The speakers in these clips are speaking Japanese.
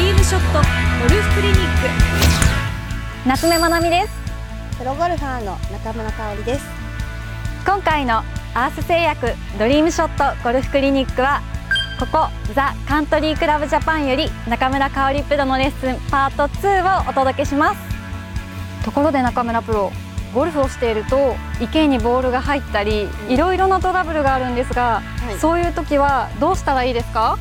リームショットゴルフクリニック。夏目まなみです。プロゴルファーの中村香織です。今回のアース製薬ドリームショットゴルフクリニックはここザ・カントリークラブジャパンより中村香織プロのレッスンパート2をお届けします。ところで中村プロゴルフをしていると池にボールが入ったりいろいろなトラブルがあるんですが、はい、そういう時はどうしたらいいですか？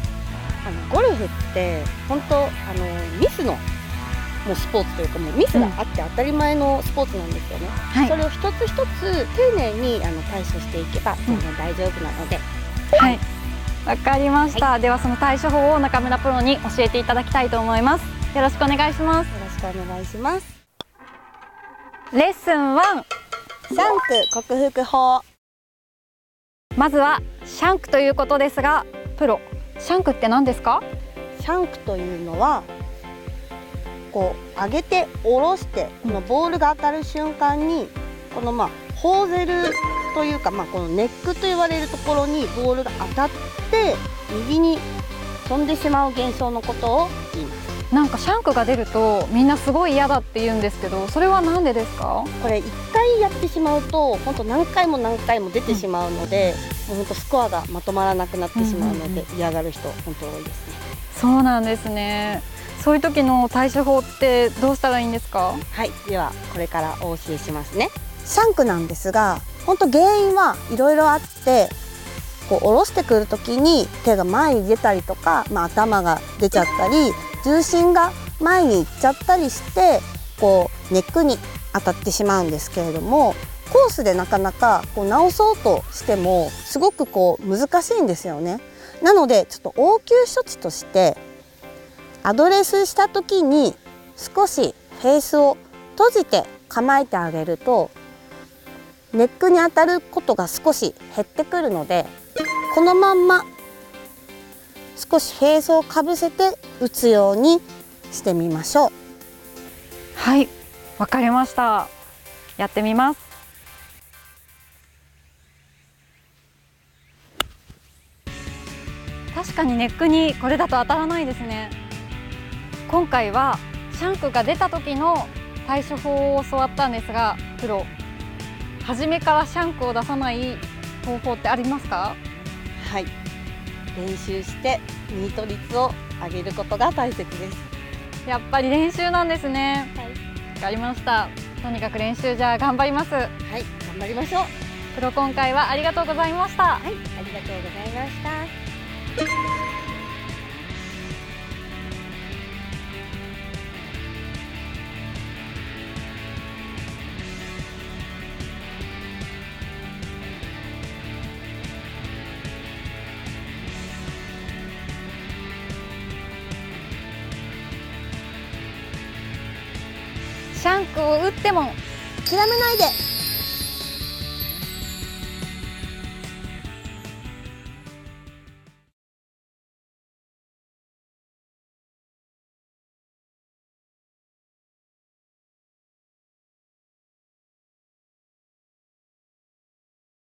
あのゴルフって本当あのミスのもうスポーツというかもうミスがあって当たり前のスポーツなんですよね、うんそれを一つ一つ丁寧にあの対処していけば全然大丈夫なので、うん、はい。わかりました、はい、ではその対処法を中村プロに教えていただきたいと思います。よろしくお願いします。よろしくお願いします。レッスン1シャンク克服法。まずはシャンクということですがプロシャンクって何ですか？シャンクというのはこう上げて下ろしてこのボールが当たる瞬間にこのまあホーゼルというかまあこのネックと言われるところにボールが当たって右に飛んでしまう現象のことを言います。なんかシャンクが出るとみんなすごい嫌だって言うんですけどそれは何でですか？これ1回やってしまうと本当何回も何回も出てしまうので、うん、もう本当スコアがまとまらなくなってしまうので、嫌がる人本当多いですね。そうなんですね。そういう時の対処法ってどうしたらいいんですか？はいではこれからお教えしますね。シャンクなんですが本当原因はいろいろあってこう下ろしてくる時に手が前に出たりとか、まあ、頭が出ちゃったり重心が前に行っちゃったりしてこうネックに当たってしまうんですけれどもコースでなかなかこう直そうとしてもすごくこう難しいんですよね。なのでちょっと応急処置としてアドレスした時に少しフェースを閉じて構えてあげるとネックに当たることが少し減ってくるのでこのまんま少しフェースをかぶせて打つようにしてみましょう。はいわかりました。やってみます。確かにネックにこれだと当たらないですね。今回はシャンクが出た時の対処法を教わったんですがプロ初めからシャンクを出さない方法ってありますか？はい練習してミート率を上げることが大切です。やっぱり練習なんですね。はい。わかりました。とにかく練習じゃあ頑張ります。はい頑張りましょう。プロ今回はありがとうございました。はいありがとうございましたシャンクを打っても諦めないで。